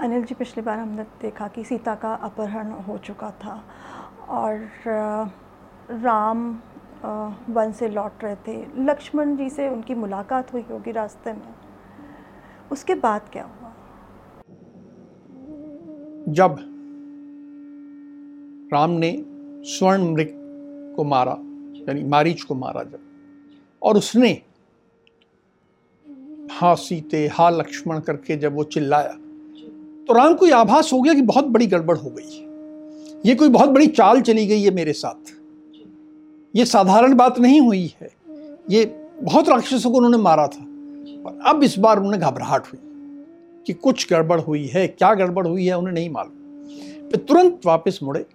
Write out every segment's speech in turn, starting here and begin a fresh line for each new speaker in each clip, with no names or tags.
अनिल जी, पिछली बार हमने देखा कि सीता का अपहरण हो चुका था और राम वन से लौट रहे थे। लक्ष्मण जी से उनकी मुलाकात हुई होगी रास्ते में। उसके बाद क्या हुआ?
जब राम ने स्वर्ण मृग को मारा, यानी मारीच को मारा जब, और उसने हा, सीते, हा, लक्ष्मण करके जब वो चिल्लाया तो राम को यह आभास हो गया कि बहुत बड़ी गड़बड़ हो गई। ये कोई बहुत बड़ी चाल चली गई है मेरे साथ। ये साधारण बात नहीं हुई है। ये बहुत राक्षसों को उन्होंने मारा था। और अब इस बार उन्हें घबराहट हुई कि कुछ गड़बड़ हुई है, क्या गड़बड़ हुई है, उन्हें नहीं मालूम। फिर तुरंत वापस मुड़े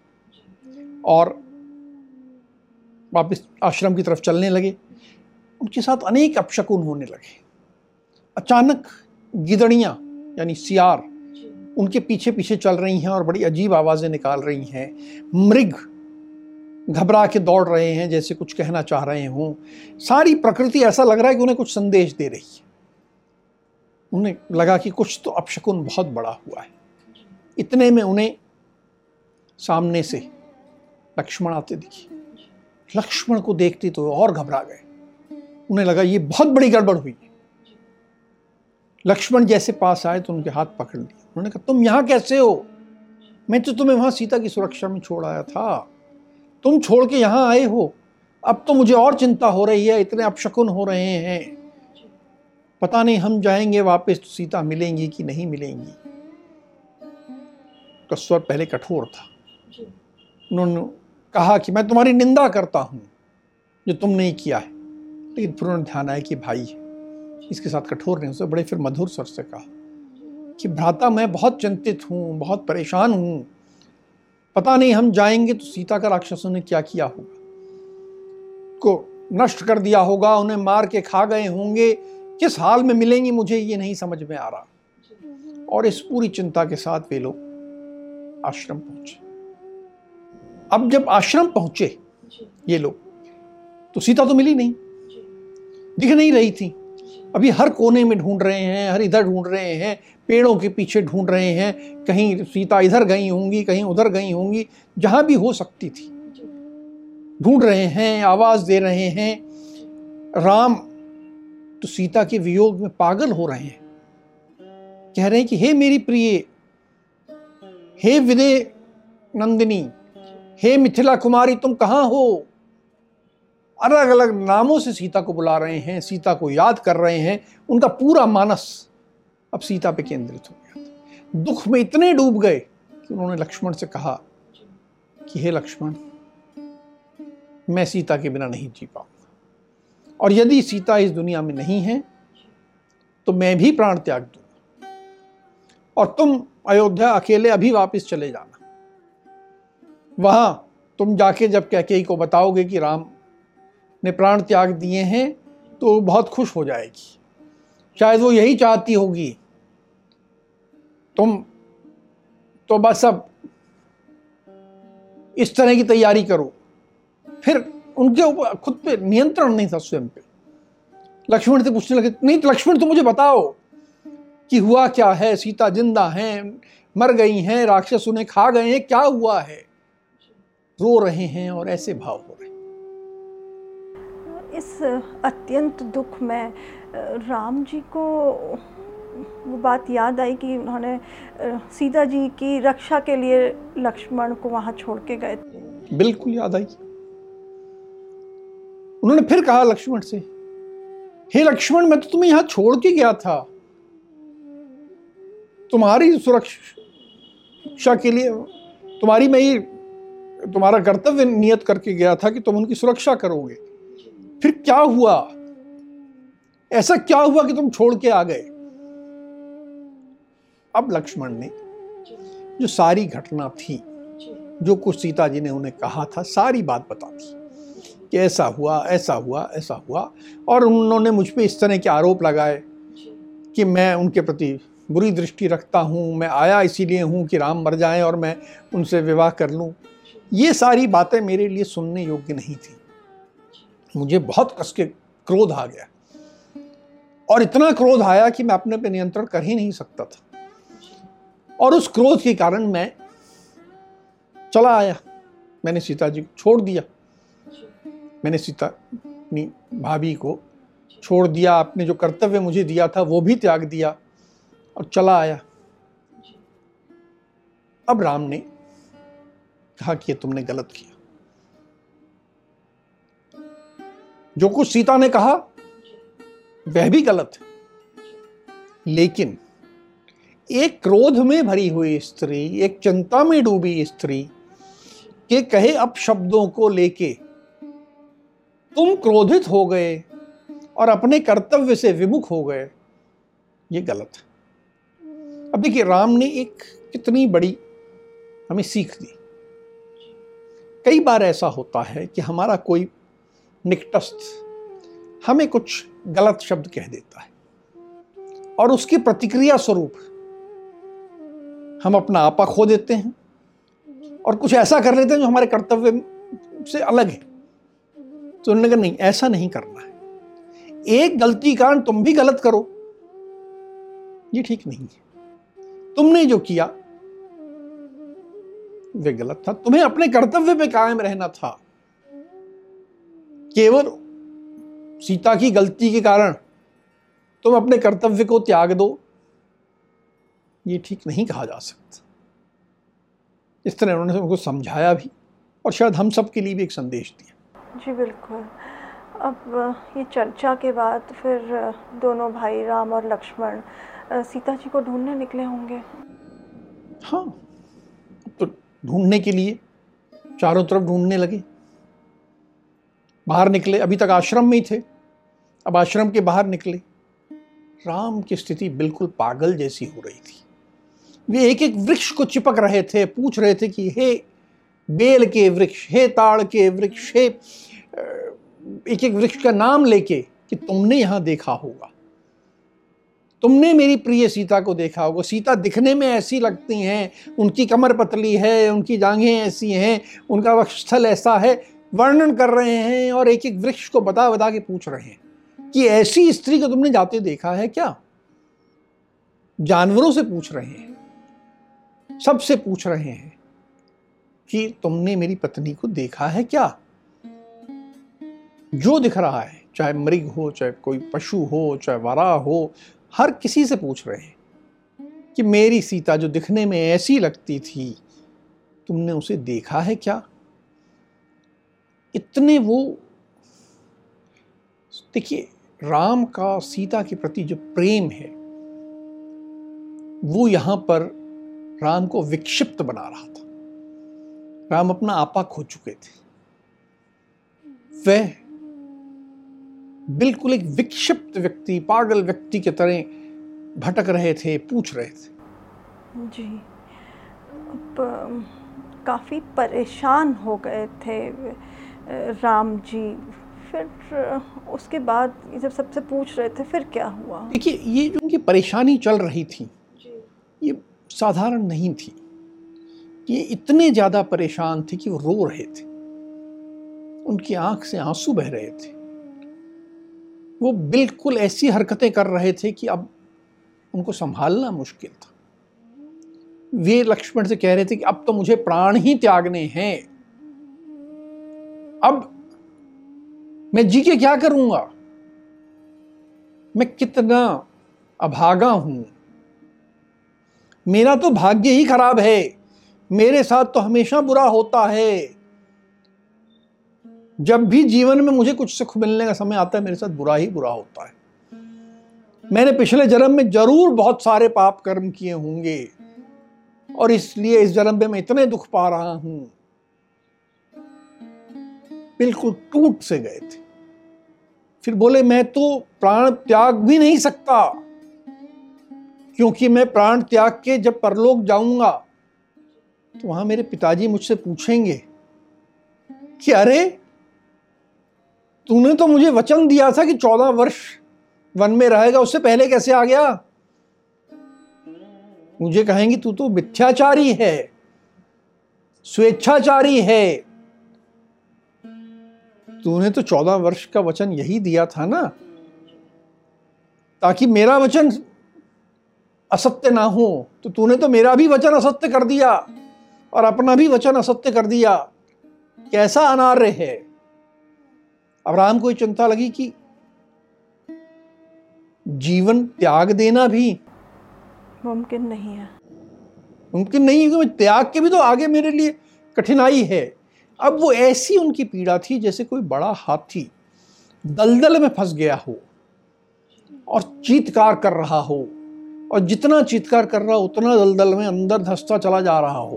और वापस आश्रम की तरफ़ चलने लगे। उनके साथ अनेक अपशकुन होने लगे। अचानक गिदड़ियाँ, यानी सियार उनके पीछे पीछे चल रही हैं और बड़ी अजीब आवाज़ें निकाल रही हैं। मृग घबरा के दौड़ रहे हैं, जैसे कुछ कहना चाह रहे हों। सारी प्रकृति ऐसा लग रहा है कि उन्हें कुछ संदेश दे रही है। उन्हें लगा कि कुछ तो अपशकुन बहुत बड़ा हुआ है। इतने में उन्हें सामने से लक्ष्मण आते दिखे। लक्ष्मण को देखते तो और घबरा गए। उन्हें लगा, ये बहुत बड़ी गड़बड़ हुई लक्ष्मण जैसे पास आए तो उनके हाथ पकड़ लिए। उन्होंने कहा तुम यहाँ कैसे हो? मैं तो तुम्हें वहाँ सीता की सुरक्षा में छोड़ आया था। तुम छोड़ के यहाँ आए हो। अब तो मुझे और चिंता हो रही है इतने अपशकुन हो रहे हैं। पता नहीं हम जाएँगे वापस तो सीता मिलेंगी कि नहीं मिलेंगी? तो स्वर पहले कठोर था। उन्होंने कहा कि मैं तुम्हारी निंदा करता हूँ जो तुमने किया है। लेकिन फिर उन्होंने ध्यान आया कि भाई इसके साथ कठोर नहीं उसे बड़े फिर मधुर स्वर से कहा कि, भ्राता, मैं बहुत चिंतित हूँ, बहुत परेशान हूँ। पता नहीं हम जाएँगे तो सीता का राक्षसों ने क्या किया होगा? को नष्ट कर दिया होगा, उन्हें मार के खा गए होंगे। किस हाल में मिलेंगी मुझे ये नहीं समझ में आ रहा। और इस पूरी चिंता के साथ वे लोग आश्रम पहुँचे। अब जब आश्रम पहुँचे ये लोग तो सीता तो मिली नहीं। दिख नहीं रही थी। अभी हर कोने में ढूंढ रहे हैं हर इधर ढूंढ रहे हैं पेड़ों के पीछे ढूंढ रहे हैं कहीं सीता इधर गई होंगी कहीं उधर गई होंगी जहाँ भी हो सकती थी। ढूंढ रहे हैं आवाज़ दे रहे हैं राम तो सीता के वियोग में पागल हो रहे हैं। कह रहे हैं कि हे मेरी प्रिय हे विदे नंदिनी हे मिथिला कुमारी तुम कहाँ हो? अलग अलग नामों से सीता को बुला रहे हैं, सीता को याद कर रहे हैं, उनका पूरा मानस अब सीता पे केंद्रित हो गया दुख में इतने डूब गए कि उन्होंने लक्ष्मण से कहा कि, हे लक्ष्मण, मैं सीता के बिना नहीं जी पाऊँगा। और यदि सीता इस दुनिया में नहीं है तो मैं भी प्राण त्याग दूँगा। और तुम अयोध्या अकेले अभी वापस चले जाना। वहाँ तुम जाके जब कैकेयी को बताओगे कि राम ने प्राण त्याग दिए हैं तो बहुत खुश हो जाएगी। शायद वो यही चाहती होगी। तुम तो बस अब इस तरह की तैयारी करो। फिर उनके ऊपर खुद पे नियंत्रण नहीं था स्वयं पे। लक्ष्मण से पूछने लगे, नहीं, लक्ष्मण तो मुझे बताओ कि हुआ क्या है? सीता ज़िंदा है, मर गई हैं, राक्षस उन्हें खा गए हैं, क्या हुआ है? रो रहे हैं और ऐसे भाव हो रहे
इस अत्यंत दुख में राम जी को वो बात याद आई कि उन्होंने सीता जी की रक्षा के लिए लक्ष्मण को वहाँ छोड़ के गए थे।
बिल्कुल याद आई। उन्होंने फिर कहा लक्ष्मण से, हे लक्ष्मण, मैं तो तुम्हें यहाँ छोड़ के गया था। तुम्हारी सुरक्षा के लिए, तुम्हारी मैं ये, तुम्हारा कर्तव्य नियत करके गया था कि तुम उनकी सुरक्षा करोगे। फिर क्या हुआ? ऐसा क्या हुआ कि तुम छोड़ के आ गए? अब लक्ष्मण ने जो। सारी घटना थी जो। कुछ सीता जी ने उन्हें कहा था सारी बात बता दी कि ऐसा हुआ ऐसा हुआ ऐसा हुआ और उन्होंने मुझ पर इस तरह के आरोप लगाए कि मैं उनके प्रति बुरी दृष्टि रखता हूँ मैं आया इसीलिए हूँ कि राम मर जाएँ और मैं उनसे विवाह कर लूँ। ये सारी बातें मेरे लिए सुनने योग्य नहीं थी। मुझे बहुत कस के क्रोध आ गया। और इतना क्रोध आया कि मैं अपने पे नियंत्रण कर ही नहीं सकता था। और उस क्रोध के कारण मैं चला आया। मैंने सीता जी को छोड़ दिया। मैंने सीता, अपनी भाभी को छोड़ दिया। आपने जो कर्तव्य मुझे दिया था, वो भी त्याग दिया और चला आया। अब राम ने कहा कि तुमने गलत किया। जो कुछ सीता ने कहा, वह भी गलत है। लेकिन एक क्रोध में भरी हुई स्त्री, एक चिंता में डूबी स्त्री के कहे अपशब्दों को लेके तुम क्रोधित हो गए और अपने कर्तव्य से विमुख हो गए, ये गलत है। अब देखिए, राम ने एक कितनी बड़ी हमें सीख दी। कई बार ऐसा होता है कि हमारा कोई निकटस्थ, हमें कुछ गलत शब्द कह देता है। और उसकी प्रतिक्रिया स्वरूप, हम अपना आपा खो देते हैं और कुछ ऐसा कर लेते हैं जो हमारे कर्तव्य से अलग है। तो उन्होंने कहा, नहीं, ऐसा नहीं करना है। एक गलती कारण तुम भी गलत करो। ये ठीक नहीं है। तुमने जो किया, वे गलत था। तुम्हें अपने कर्तव्य पे कायम रहना था। केवल सीता की गलती के कारण तुम अपने कर्तव्य को त्याग दो ये ठीक नहीं कहा जा सकता। इस तरह उन्होंने उनको समझाया भी और शायद हम सब के लिए भी एक संदेश दिया।
जी बिल्कुल। अब ये चर्चा के बाद फिर दोनों भाई राम और लक्ष्मण सीता जी को ढूँढने निकले होंगे।
हाँ तो ढूँढने के लिए चारों तरफ़ ढूँढने लगे। बाहर निकले, अभी तक आश्रम में ही थे। अब आश्रम के बाहर निकले। राम की स्थिति बिल्कुल पागल जैसी हो रही थी। वे एक एक वृक्ष को चिपक रहे थे, पूछ रहे थे कि, हे बेल के वृक्ष, हे ताड़ के वृक्ष, हे एक एक वृक्ष का नाम लेके कि तुमने यहाँ देखा होगा। तुमने मेरी प्रिय सीता को देखा होगा। सीता दिखने में ऐसी लगती हैं, उनकी कमर पतली है, उनकी जांघें ऐसी हैं, उनका वक्षस्थल ऐसा है वर्णन कर रहे हैं और एक एक वृक्ष को बता बता के पूछ रहे हैं कि ऐसी स्त्री को तुमने जाते देखा है क्या? जानवरों से पूछ रहे हैं। सबसे पूछ रहे हैं कि तुमने मेरी पत्नी को देखा है क्या? जो दिख रहा है, चाहे मृग हो, चाहे कोई पशु हो, चाहे वरा हो, हर किसी से पूछ रहे हैं कि मेरी सीता जो दिखने में ऐसी लगती थी, तुमने उसे देखा है क्या? इतने वो, देखिए, राम का, सीता के प्रति जो प्रेम है, वो यहाँ पर राम को विक्षिप्त बना रहा था। राम अपना आपा खो चुके थे। वह बिल्कुल एक विक्षिप्त व्यक्ति, पागल व्यक्ति के तरह भटक रहे थे, पूछ रहे थे।
जी। काफ़ी परेशान हो गए थे। राम जी फिर उसके बाद जब सबसे पूछ रहे थे फिर क्या हुआ?
देखिए ये जो उनकी परेशानी चल रही थी ये साधारण नहीं थी। ये इतने ज़्यादा परेशान थे कि वो रो रहे थे। उनकी आँख से आँसू बह रहे थे। वो बिल्कुल ऐसी हरकतें कर रहे थे कि अब उनको संभालना मुश्किल था। वे लक्ष्मण से कह रहे थे कि अब तो मुझे प्राण ही त्यागने हैं। अब मैं जी के क्या करूँगा? मैं कितना अभागा हूँ? मेरा तो भाग्य ही खराब है। मेरे साथ तो हमेशा बुरा होता है। जब भी जीवन में मुझे कुछ सुख मिलने का समय आता है, मेरे साथ बुरा ही बुरा होता है। मैंने पिछले जन्म में ज़रूर बहुत सारे पाप कर्म किए होंगे, और इसलिए इस जन्म में मैं इतने दुख पा रहा हूँ। बिल्कुल टूट से गए थे। फिर बोले, मैं तो प्राण त्याग भी नहीं सकता, क्योंकि मैं प्राण त्याग के जब परलोक जाऊँगा तो वहाँ मेरे पिताजी मुझसे पूछेंगे कि, अरे, तूने तो मुझे वचन दिया था कि चौदह वर्ष वन में रहेगा, उससे पहले कैसे आ गया? मुझे कहेंगे, तू तो मिथ्याचारी है, स्वेच्छाचारी है तूने तो चौदह वर्ष का वचन यही दिया था ना ताकि मेरा वचन असत्य ना हो तो तूने तो मेरा भी वचन असत्य कर दिया और अपना भी वचन असत्य कर दिया। कैसा अनार्य है? अब्राहम को चिंता लगी कि जीवन त्याग देना भी
मुमकिन नहीं है।
मुमकिन नहीं है क्योंकि त्याग के भी तो आगे मेरे लिए कठिनाई है। अब वो ऐसी उनकी पीड़ा थी जैसे कोई बड़ा हाथी दलदल में फंस गया हो और चीतकार कर रहा हो और जितना चीतकार कर रहा उतना दलदल में अंदर धसता चला जा रहा हो।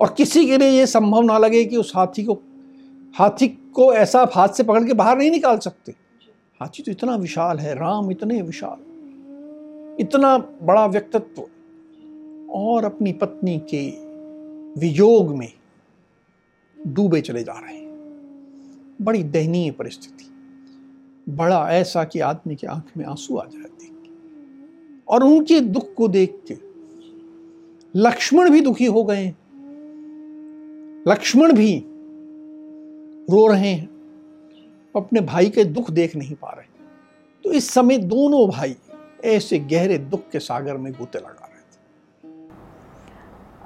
और किसी के लिए ये संभव ना लगे कि उस हाथी को हाथी को ऐसा आप हाथ से पकड़ के बाहर नहीं निकाल सकते। हाथी तो इतना विशाल है, राम इतने विशाल, इतना बड़ा व्यक्तित्व। और अपनी पत्नी के वियोग में डूबे चले जा रहे हैं। बड़ी दयनीय परिस्थिति। बड़ा ऐसा कि आदमी के आँख में आँसू आ देख और उनके दुख को देख के लक्ष्मण भी दुखी हो गए लक्ष्मण भी रो रहे हैं। अपने भाई के दुख देख नहीं पा रहे। तो इस समय दोनों भाई ऐसे गहरे दुख के सागर में गोते लगा।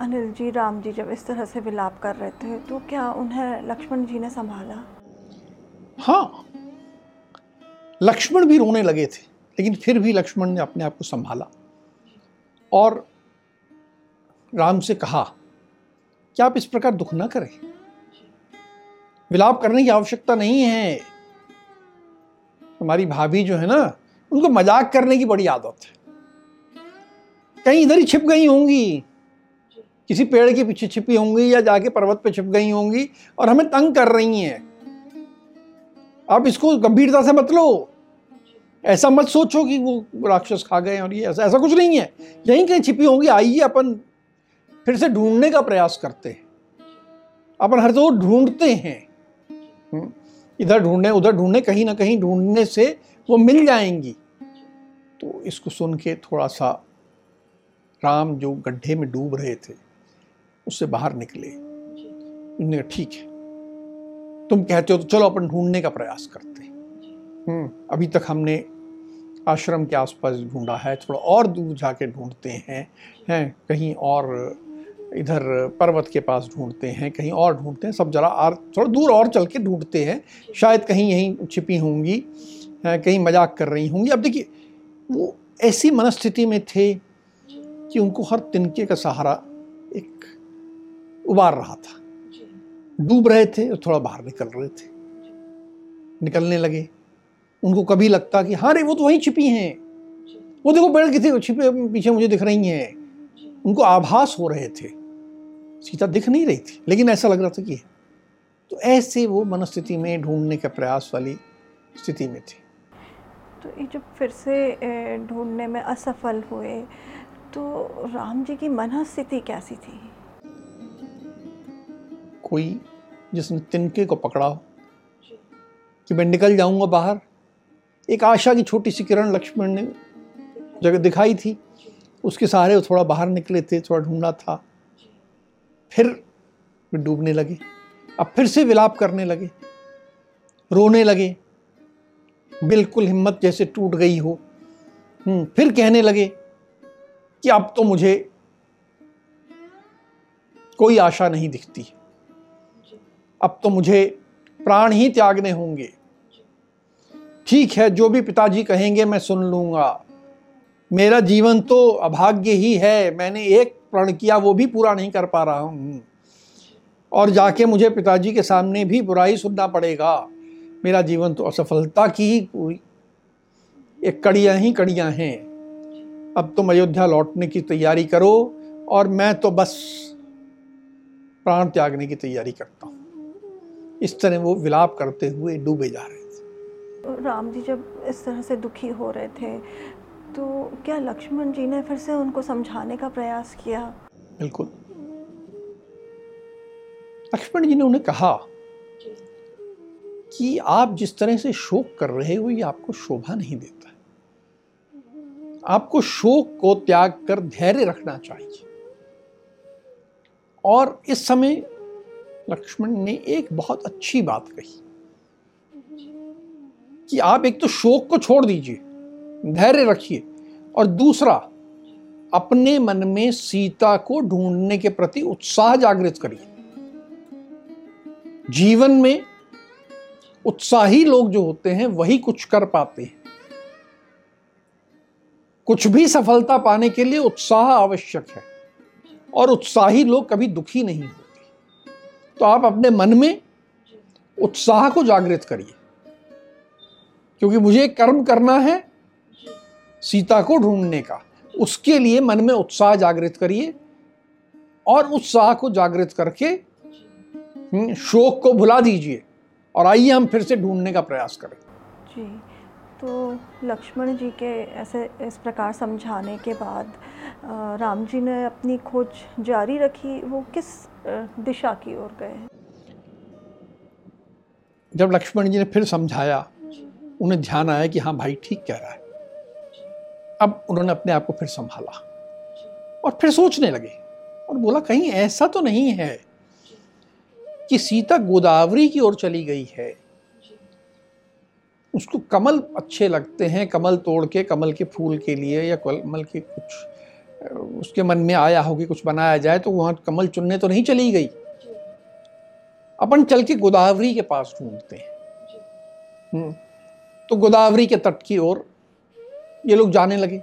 अनिल जी राम जी जब इस तरह से विलाप कर रहे थे तो क्या उन्हें लक्ष्मण जी ने संभाला?
हाँ लक्ष्मण भी रोने लगे थे, लेकिन फिर भी लक्ष्मण ने अपने आप को संभाला। और राम से कहा कि आप इस प्रकार दुख ना करें? विलाप करने की आवश्यकता नहीं है। हमारी भाभी जो है ना, उनको मज़ाक करने की बड़ी आदत है। कहीं इधर ही छिप गई होंगी। किसी पेड़ के पीछे छिपी होंगी या जाके पर्वत पे छिप गई होंगी और हमें तंग कर रही हैं। आप इसको गंभीरता से मत लो। ऐसा मत सोचो कि वो राक्षस खा गए और ये ऐसा ऐसा कुछ नहीं है। यहीं कहीं छिपी होंगी आइए अपन फिर से ढूँढने का प्रयास करते हैं। अपन हर तो ढूंढते हैं। हम्म, इधर ढूँढने उधर ढूँढने कहीं ना कहीं ढूँढने से वो मिल जाएँगी। तो इसको सुन के थोड़ा सा राम जो गड्ढे में डूब रहे थे उससे बाहर निकले। उन्होंने कहा ठीक है। तुम कहते हो तो चलो अपन ढूँढने का प्रयास करते हैं। हम्म, अभी तक हमने आश्रम के आसपास ढूंढा है थोड़ा और दूर जाके ढूंढते हैं हैं कहीं और इधर पर्वत के पास ढूंढते हैं कहीं और ढूंढते हैं सब जरा और थोड़ा दूर और चल के ढूंढते हैं। शायद कहीं यहीं छिपी होंगी कहीं मज़ाक कर रही होंगी। अब देखिए वो ऐसी मनस्थिति में थे कि उनको हर तिनके का सहारा एक उबार रहा था। डूब रहे थे और थोड़ा बाहर निकल रहे थे। निकलने लगे। उनको कभी लगता कि हाँ रे वो तो वहीं छिपी हैं। वो देखो बैठ पेड़ कितने छिपे पीछे मुझे दिख रही हैं। उनको आभास हो रहे थे। सीता दिख नहीं रही थी लेकिन ऐसा लग रहा था कि तो ऐसे वो मनस्थिति में ढूँढने के प्रयास वाली स्थिति में थे।
तो ये जब फिर से ढूँढने में असफल हुए तो राम जी की मनस्थिति कैसी थी?
कोई जिसने तिनके को पकड़ा हो। कि मैं निकल जाऊँगा बाहर। एक आशा की छोटी सी किरण लक्ष्मण ने जगह दिखाई थी। उसके सहारे वो थोड़ा बाहर निकले थे थोड़ा ढूंढना था। फिर वे डूबने लगे। अब फिर से विलाप करने लगे। रोने लगे। बिल्कुल हिम्मत जैसे टूट गई हो। हम्म, फिर कहने लगे कि अब तो मुझे कोई आशा नहीं दिखती। अब तो मुझे प्राण ही त्यागने होंगे। ठीक है, जो भी पिताजी कहेंगे मैं सुन लूँगा। मेरा जीवन तो अभाग्य ही है, मैंने एक प्रण किया, वो भी पूरा नहीं कर पा रहा हूँ। और जाके मुझे पिताजी के सामने भी बुराई सुनना पड़ेगा। मेरा जीवन तो असफलता की ही एक कड़ियाँ ही कड़ियाँ हैं। अब तुम अयोध्या लौटने की तैयारी करो, और मैं तो बस प्राण त्यागने की तैयारी करता हूँ। इस तरह वो विलाप करते हुए डूबे जा रहे थे।
राम जी जब इस तरह से दुखी हो रहे थे तो क्या लक्ष्मण जी ने फिर से उनको समझाने का प्रयास किया?
बिल्कुल। लक्ष्मण जी ने उन्हें कहा कि आप जिस तरह से शोक कर रहे हो ये आपको शोभा नहीं देता आपको शोक को त्याग कर धैर्य रखना चाहिए। और इस समय लक्ष्मण ने एक बहुत अच्छी बात कही कि आप एक तो शोक को छोड़ दीजिए, धैर्य रखिए और दूसरा, अपने मन में सीता को ढूँढने के प्रति उत्साह जागृत करिए। जीवन में उत्साही लोग जो होते हैं, वही कुछ कर पाते हैं। कुछ भी सफलता पाने के लिए उत्साह आवश्यक है और उत्साही लोग कभी दुखी नहीं होते। तो आप अपने मन में उत्साह को जागृत करिए। क्योंकि मुझे कर्म करना है सीता को ढूँढने का। उसके लिए मन में उत्साह जागृत करिए और उत्साह को जागृत करके हम्म, शोक को भुला दीजिए और आइए हम फिर से ढूँढने का प्रयास करें।
जी। तो लक्ष्मण जी के ऐसे इस प्रकार समझाने के बाद राम जी ने अपनी खोज जारी रखी, वो किस दिशा की ओर गए?
जब लक्ष्मण जी ने फिर समझाया, उन्हें ध्यान आया कि हाँ भाई ठीक कह रहा है। अब उन्होंने अपने आप को फिर संभाला और फिर सोचने लगे और बोला, कहीं ऐसा तो नहीं है कि सीता गोदावरी की ओर चली गई है। उसको कमल अच्छे लगते हैं कमल तोड़ के कमल के फूल के लिए या कमल के कुछ उसके मन में आया हो कि कुछ बनाया जाए तो वहाँ कमल चुनने तो नहीं चली गई। अपन चल के गोदावरी के पास ढूंढते हैं। हम्म, तो गोदावरी के तट की ओर ये लोग जाने लगे।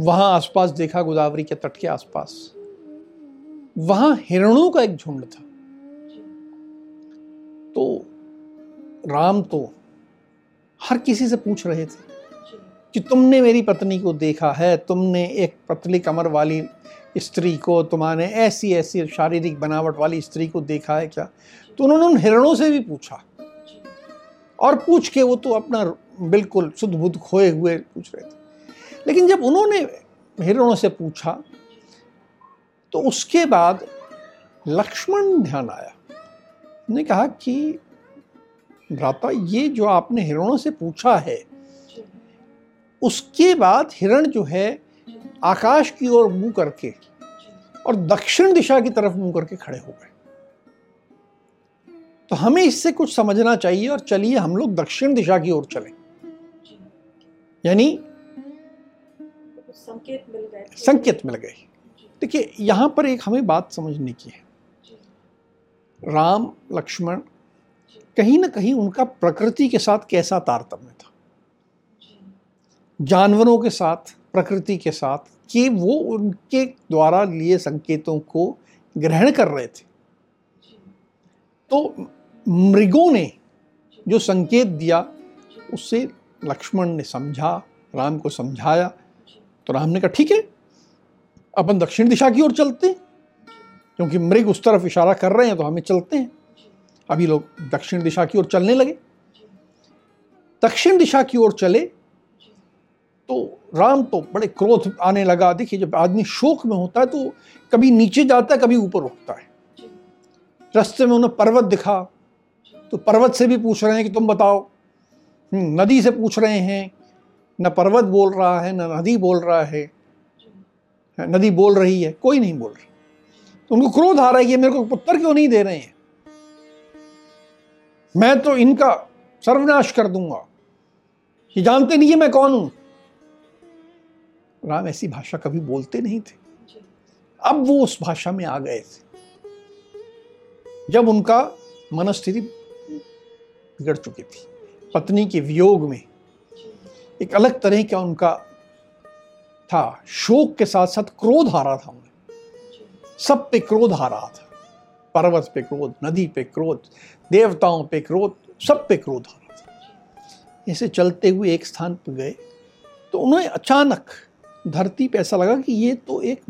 वहाँ आसपास देखा गोदावरी के तट के आसपास। वहाँ हिरणों का एक झुंड था। तो राम तो हर किसी से पूछ रहे थे कि तुमने मेरी पत्नी को देखा है तुमने एक पतली कमर वाली स्त्री को तुम्हारे ऐसी ऐसी शारीरिक बनावट वाली स्त्री को देखा है क्या? तो उन्होंने उन हिरणों से भी पूछा। और पूछ के वो तो अपना बिल्कुल शुद्ध बुद्ध खोए हुए पूछ रहे थे। लेकिन जब उन्होंने हिरणों से पूछा तो उसके बाद लक्ष्मण ध्यान आया। ने कहा कि भ्राता ये जो आपने हिरणों से पूछा है उसके बाद हिरण जो है आकाश की ओर मुँह करके और दक्षिण दिशा की तरफ़ मुँह करके खड़े हो गए। तो हमें इससे कुछ समझना चाहिए और चलिए हम लोग दक्षिण दिशा की ओर चले। यानी संकेत मिल गए संकेत मिल गए। देखिए यहाँ पर एक हमें बात समझने की है। राम लक्ष्मण कहीं ना कहीं उनका प्रकृति के साथ कैसा तारतम्य था? जानवरों के साथ, प्रकृति के साथ, कि वो उनके द्वारा लिए संकेतों को ग्रहण कर रहे थे। तो मृगों ने जो संकेत दिया उससे लक्ष्मण ने समझा, राम को समझाया। तो राम ने कहा, ठीक है, अपन दक्षिण दिशा की ओर चलते हैं। क्योंकि मृग उस तरफ़ इशारा कर रहे हैं तो हमें चलते हैं। अभी लोग दक्षिण दिशा की ओर चलने लगे। दक्षिण दिशा की ओर चले तो राम तो बड़े क्रोध आने लगा। देखिए जब आदमी शोक में होता है तो कभी नीचे जाता है कभी ऊपर उठता है। रास्ते में उन्हें पर्वत दिखा तो पर्वत से भी पूछ रहे हैं कि तुम बताओ। हम्म, नदी से पूछ रहे हैं न पर्वत बोल रहा है न नदी बोल रहा है। नदी बोल रही है कोई नहीं बोल रही। तो उनको क्रोध आ रहा है कि मेरे को पुत्र क्यों नहीं दे रहे हैं? मैं तो इनका सर्वनाश कर दूँगा। ये जानते नहीं है मैं कौन हूँ। राम ऐसी भाषा कभी बोलते नहीं थे। अब वो उस भाषा में आ गए थे। जब उनका मनस्थिति बिगड़ चुकी थी पत्नी के वियोग में एक अलग तरह का उनका था शोक के साथ साथ क्रोध आ रहा था उन्हें। सब पे क्रोध आ रहा था। पर्वत पे क्रोध, नदी पे क्रोध, देवताओं पे क्रोध, सब पे क्रोध आ रहा था। ऐसे चलते हुए एक स्थान पर गए तो उन्हें अचानक धरती पे ऐसा लगा कि ये तो एक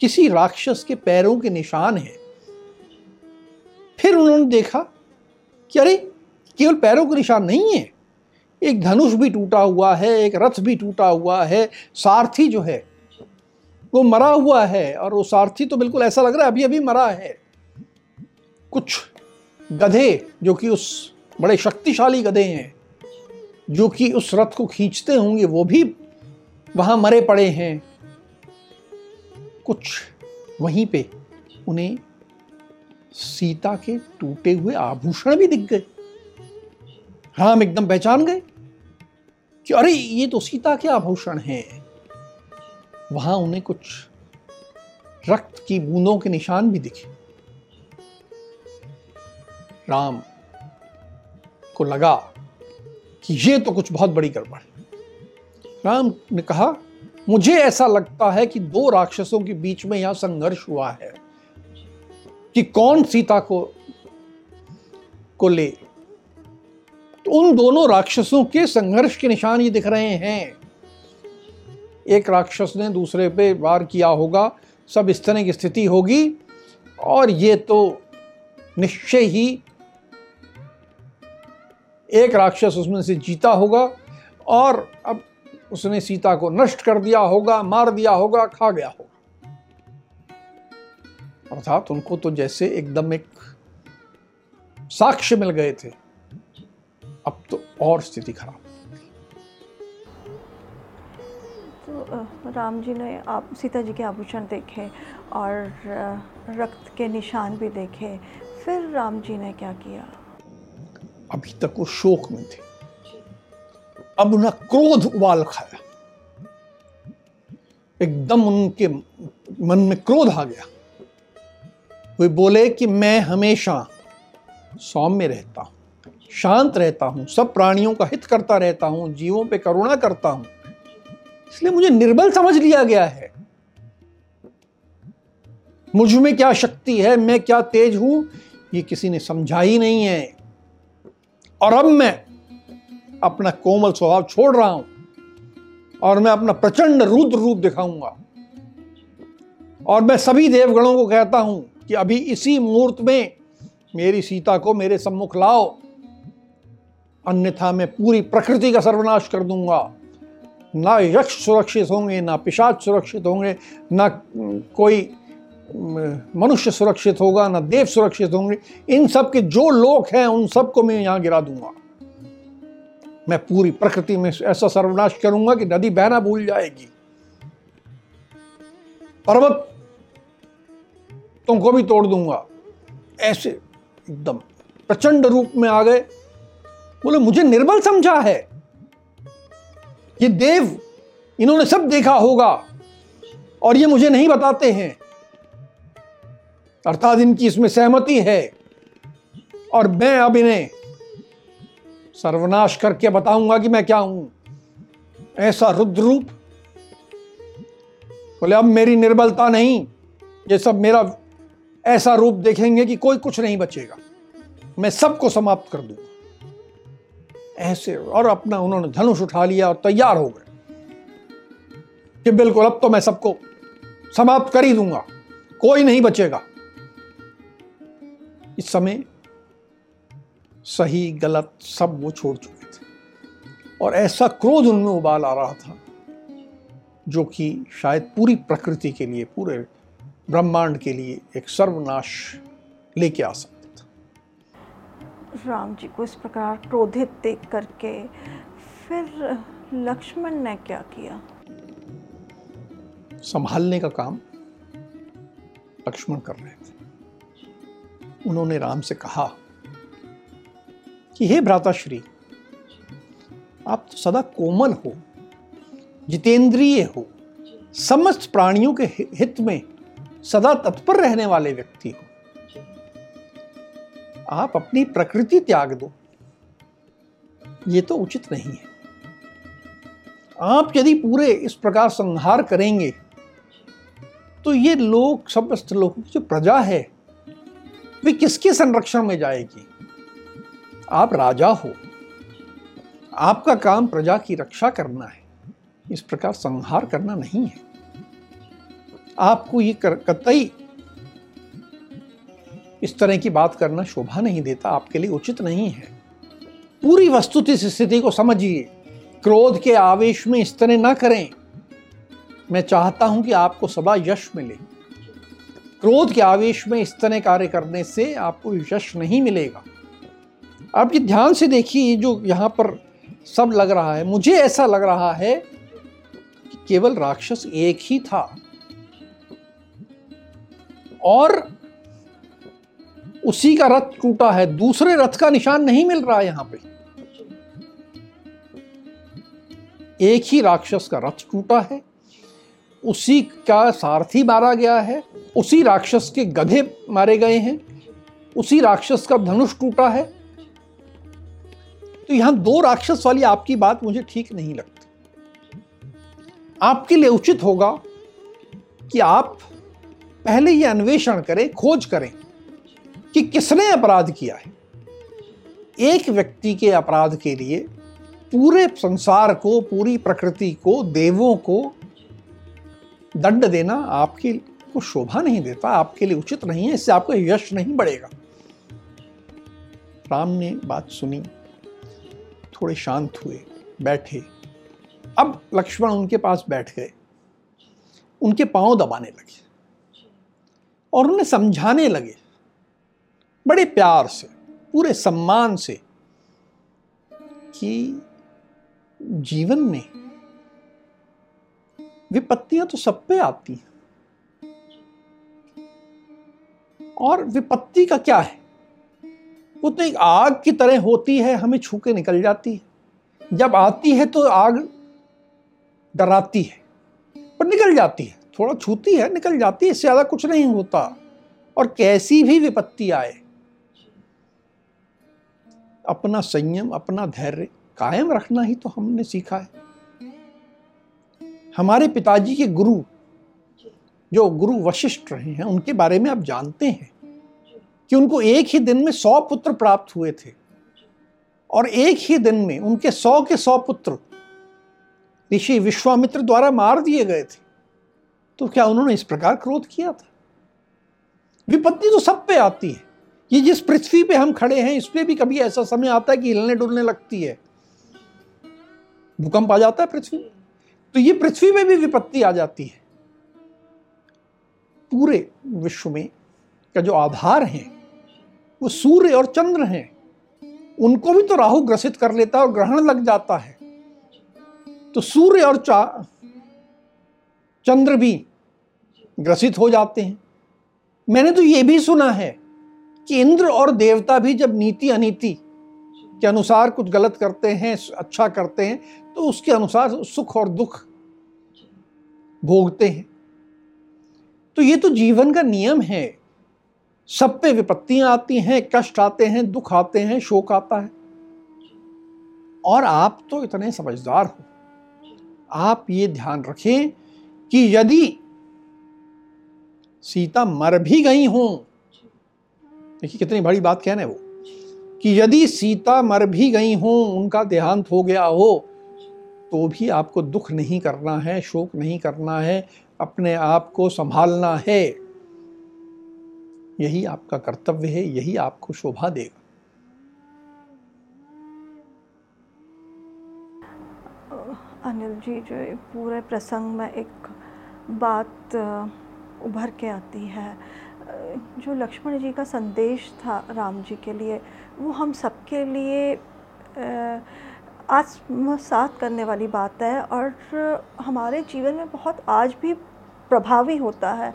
किसी राक्षस के पैरों के निशान है। फिर उन्होंने देखा कि अरे, केवल पैरों के निशान नहीं है। एक धनुष भी टूटा हुआ है, एक रथ भी टूटा हुआ है, सारथी जो है, वो मरा हुआ है। और वो सारथी तो बिल्कुल ऐसा लग रहा है अभी अभी मरा है। कुछ गधे जो कि उस बड़े शक्तिशाली गधे हैं, जो कि उस रथ को खींचते होंगे, वो भी वहाँ मरे पड़े हैं। कुछ वहीं पे उन्हें सीता के टूटे हुए आभूषण भी दिख गए। राम एकदम पहचान गए कि अरे, ये तो सीता के आभूषण हैं। वहाँ उन्हें कुछ रक्त की बूंदों के निशान भी दिखे। राम को लगा कि ये तो कुछ बहुत बड़ी गड़बड़ राम ने कहा, मुझे ऐसा लगता है कि दो राक्षसों के बीच में यहाँ संघर्ष हुआ है कि कौन सीता को को ले? तो उन दोनों राक्षसों के संघर्ष के निशान ये दिख रहे हैं। एक राक्षस ने दूसरे पे वार किया होगा, सब इस तरह की स्थिति होगी, और ये तो निश्चय ही एक राक्षस उसमें से जीता होगा और अब उसने सीता को नष्ट कर दिया होगा, मार दिया होगा, खा गया होगा। अर्थात उनको तो जैसे एकदम एक साक्ष्य मिल गए थे, अब तो और स्थिति खराब।
तो राम जी ने आप, सीता जी के आभूषण देखे और रक्त के निशान भी देखे। फिर राम जी ने क्या किया?
अभी तक वो शोक में थे। अब उन्हें क्रोध उबाल खाया। एकदम उनके मन में क्रोध आ गया। वे बोले कि मैं हमेशा सौम्य रहता हूँ, शांत रहता हूँ, सब प्राणियों का हित करता रहता हूँ, जीवों पे करुणा करता हूँ। इसलिए मुझे निर्बल समझ लिया गया है। मुझमें क्या शक्ति है, मैं क्या तेज हूँ, ये किसी ने समझा ही नहीं है। और अब मैं अपना कोमल स्वभाव छोड़ रहा हूँ और मैं अपना प्रचंड रुद्र रूप दिखाऊँगा। और मैं सभी देवगणों को कहता हूँ कि अभी इसी मुहूर्त में मेरी सीता को मेरे सम्मुख लाओ। अन्यथा मैं पूरी प्रकृति का सर्वनाश कर दूँगा। ना यक्ष सुरक्षित होंगे, ना पिशाच सुरक्षित होंगे, ना कोई मनुष्य सुरक्षित होगा, ना देव सुरक्षित होंगे। इन सब के जो लोग हैं, उन सबको मैं यहाँ गिरा दूँगा। मैं पूरी प्रकृति में ऐसा सर्वनाश करूँगा कि नदी बहना भूल जाएगी। पर्वत तुमको भी तोड़ दूँगा। ऐसे एकदम प्रचंड रूप में आ गए। बोले, मुझे निर्बल समझा है ये देव, इन्होंने सब देखा होगा और ये मुझे नहीं बताते हैं। अर्थात इनकी इसमें सहमति है। और मैं अब इन्हें सर्वनाश करके बताऊँगा कि मैं क्या हूँ। ऐसा रुद्र रूप? बोले, अब मेरी निर्बलता नहीं, ये सब मेरा ऐसा रूप देखेंगे कि कोई कुछ नहीं बचेगा। मैं सबको समाप्त कर दूँगा। ऐसे, और अपना उन्होंने धनुष उठा लिया और तैयार हो गए। कि बिल्कुल, अब तो मैं सबको समाप्त कर ही दूँगा। कोई नहीं बचेगा। इस समय सही गलत सब वो छोड़ चुके थे। और ऐसा क्रोध उनमें उबाल आ रहा था जो कि शायद पूरी प्रकृति के लिए पूरे ब्रह्मांड के लिए एक सर्वनाश लेके आ सकता था।
राम जी को इस प्रकार क्रोधित देख करके फिर लक्ष्मण ने क्या किया?
संभालने का काम लक्ष्मण कर रहे थे। उन्होंने राम से कहा कि हे भ्राताश्री, आप तो सदा कोमल हो, जितेंद्रिय हो, समस्त प्राणियों के हित में सदा तत्पर रहने वाले व्यक्ति हो। आप अपनी प्रकृति त्याग दो। ये तो उचित नहीं है। आप यदि पूरे इस प्रकार संहार करेंगे तो ये लोग समस्त लोगों की जो प्रजा है वे किसके संरक्षण में जाएगी? आप राजा हो। आपका काम प्रजा की रक्षा करना है। इस प्रकार संहार करना नहीं है। आपको ये कतई इस तरह की बात करना शोभा नहीं देता, आपके लिए उचित नहीं है। पूरी वस्तुति स्थिति को समझिए। क्रोध के आवेश में इस तरह ना करें। मैं चाहता हूँ कि आपको सदा यश मिले। क्रोध के आवेश में इस तरह कार्य करने से आपको यश नहीं मिलेगा। आप ये ध्यान से देखिए जो यहाँ पर सब लग रहा है, मुझे ऐसा लग रहा है कि केवल राक्षस एक ही था। और उसी का रथ टूटा है, दूसरे रथ का निशान नहीं मिल रहा है यहाँ पे। एक ही राक्षस का रथ टूटा है उसी का सारथी मारा गया है, उसी राक्षस के गधे मारे गए हैं, उसी राक्षस का धनुष टूटा है। तो यहाँ दो राक्षस वाली आपकी बात मुझे ठीक नहीं लगती। आपके लिए उचित होगा कि आप पहले यह अन्वेषण करें, खोज करें कि किसने अपराध किया है। एक व्यक्ति के अपराध के लिए पूरे संसार को, पूरी प्रकृति को, देवों को दंड देना आपके को शोभा नहीं देता, आपके लिए उचित नहीं है, इससे आपको यश नहीं बढ़ेगा। राम ने बात सुनी, थोड़े शांत हुए, बैठे। अब लक्ष्मण उनके पास बैठ गए। उनके पाँव दबाने लगे और उन्हें समझाने लगे। बड़े प्यार से, पूरे सम्मान से कि जीवन में विपत्तियाँ तो सब पे आती हैं। और विपत्ति का क्या है? वो तो एक आग की तरह होती है, हमें छू के निकल जाती है। जब आती है तो आग डराती है, पर निकल जाती है। थोड़ा छूती है, निकल जाती है, इससे ज़्यादा कुछ नहीं होता। और कैसी भी विपत्ति आए, अपना संयम, अपना धैर्य कायम रखना ही तो हमने सीखा है। हमारे पिताजी के गुरु, जो गुरु वशिष्ठ रहे हैं, उनके बारे में आप जानते हैं कि उनको एक ही दिन में सौ पुत्र प्राप्त हुए थे। और एक ही दिन में उनके सौ के सौ पुत्र ऋषि विश्वामित्र द्वारा मार दिए गए थे। तो क्या उन्होंने इस प्रकार क्रोध किया था? विपत्ति तो सब पे आती है। ये जिस पृथ्वी पे हम खड़े हैं, इस पे भी कभी ऐसा समय आता है कि हिलने डुलने लगती है। भूकंप आ जाता है पृथ्वी तो ये पृथ्वी में भी विपत्ति आ जाती है। पूरे विश्व में का जो आधार है, वो सूर्य और चंद्र हैं। उनको भी तो राहु ग्रसित कर लेता है और ग्रहण लग जाता है। तो सूर्य और चा, चंद्र भी ग्रसित हो जाते हैं। मैंने तो ये भी सुना है कि इंद्र और देवता भी जब नीति अनीति के अनुसार कुछ गलत करते हैं अच्छा करते हैं तो उसके अनुसार सुख और दुख भोगते हैं। तो ये तो जीवन का नियम है। सब पे विपत्तियाँ आती हैं, कष्ट आते हैं, दुख आते हैं, शोक आता है। और आप तो इतने समझदार हो। आप ये ध्यान रखें कि यदि सीता मर भी गई हों, देखिए कितनी बड़ी बात कहने वो कि यदि सीता मर भी गई हों, उनका देहांत हो गया हो तो भी आपको दुख नहीं करना है, शोक नहीं करना है, अपने आप को संभालना है। यही आपका कर्तव्य है, यही आपको शोभा देगा।
अनिल जी, जो पूरे प्रसंग में एक बात उभर के आती है जो लक्ष्मण जी का संदेश था राम जी के लिए वो हम सबके लिए आत्मसात करने वाली बात है और हमारे जीवन में बहुत आज भी प्रभावी होता है।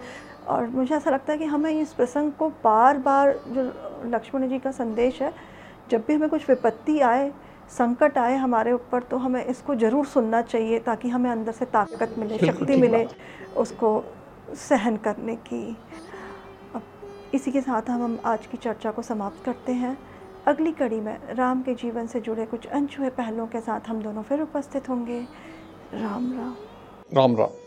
और मुझे ऐसा लगता है कि हमें इस प्रसंग को बार बार जो लक्ष्मण जी का संदेश है जब भी हमें कुछ विपत्ति आए संकट आए हमारे ऊपर तो हमें इसको ज़रूर सुनना चाहिए ताकि हमें अंदर से ताकत मिले शक्ति मिले उसको सहन करने की। इसी के साथ हम हम आज की चर्चा को समाप्त करते हैं। अगली कड़ी में राम के जीवन से जुड़े कुछ अनछुए पहलुओं के साथ हम दोनों फिर उपस्थित होंगे। राम राम।
राम राम।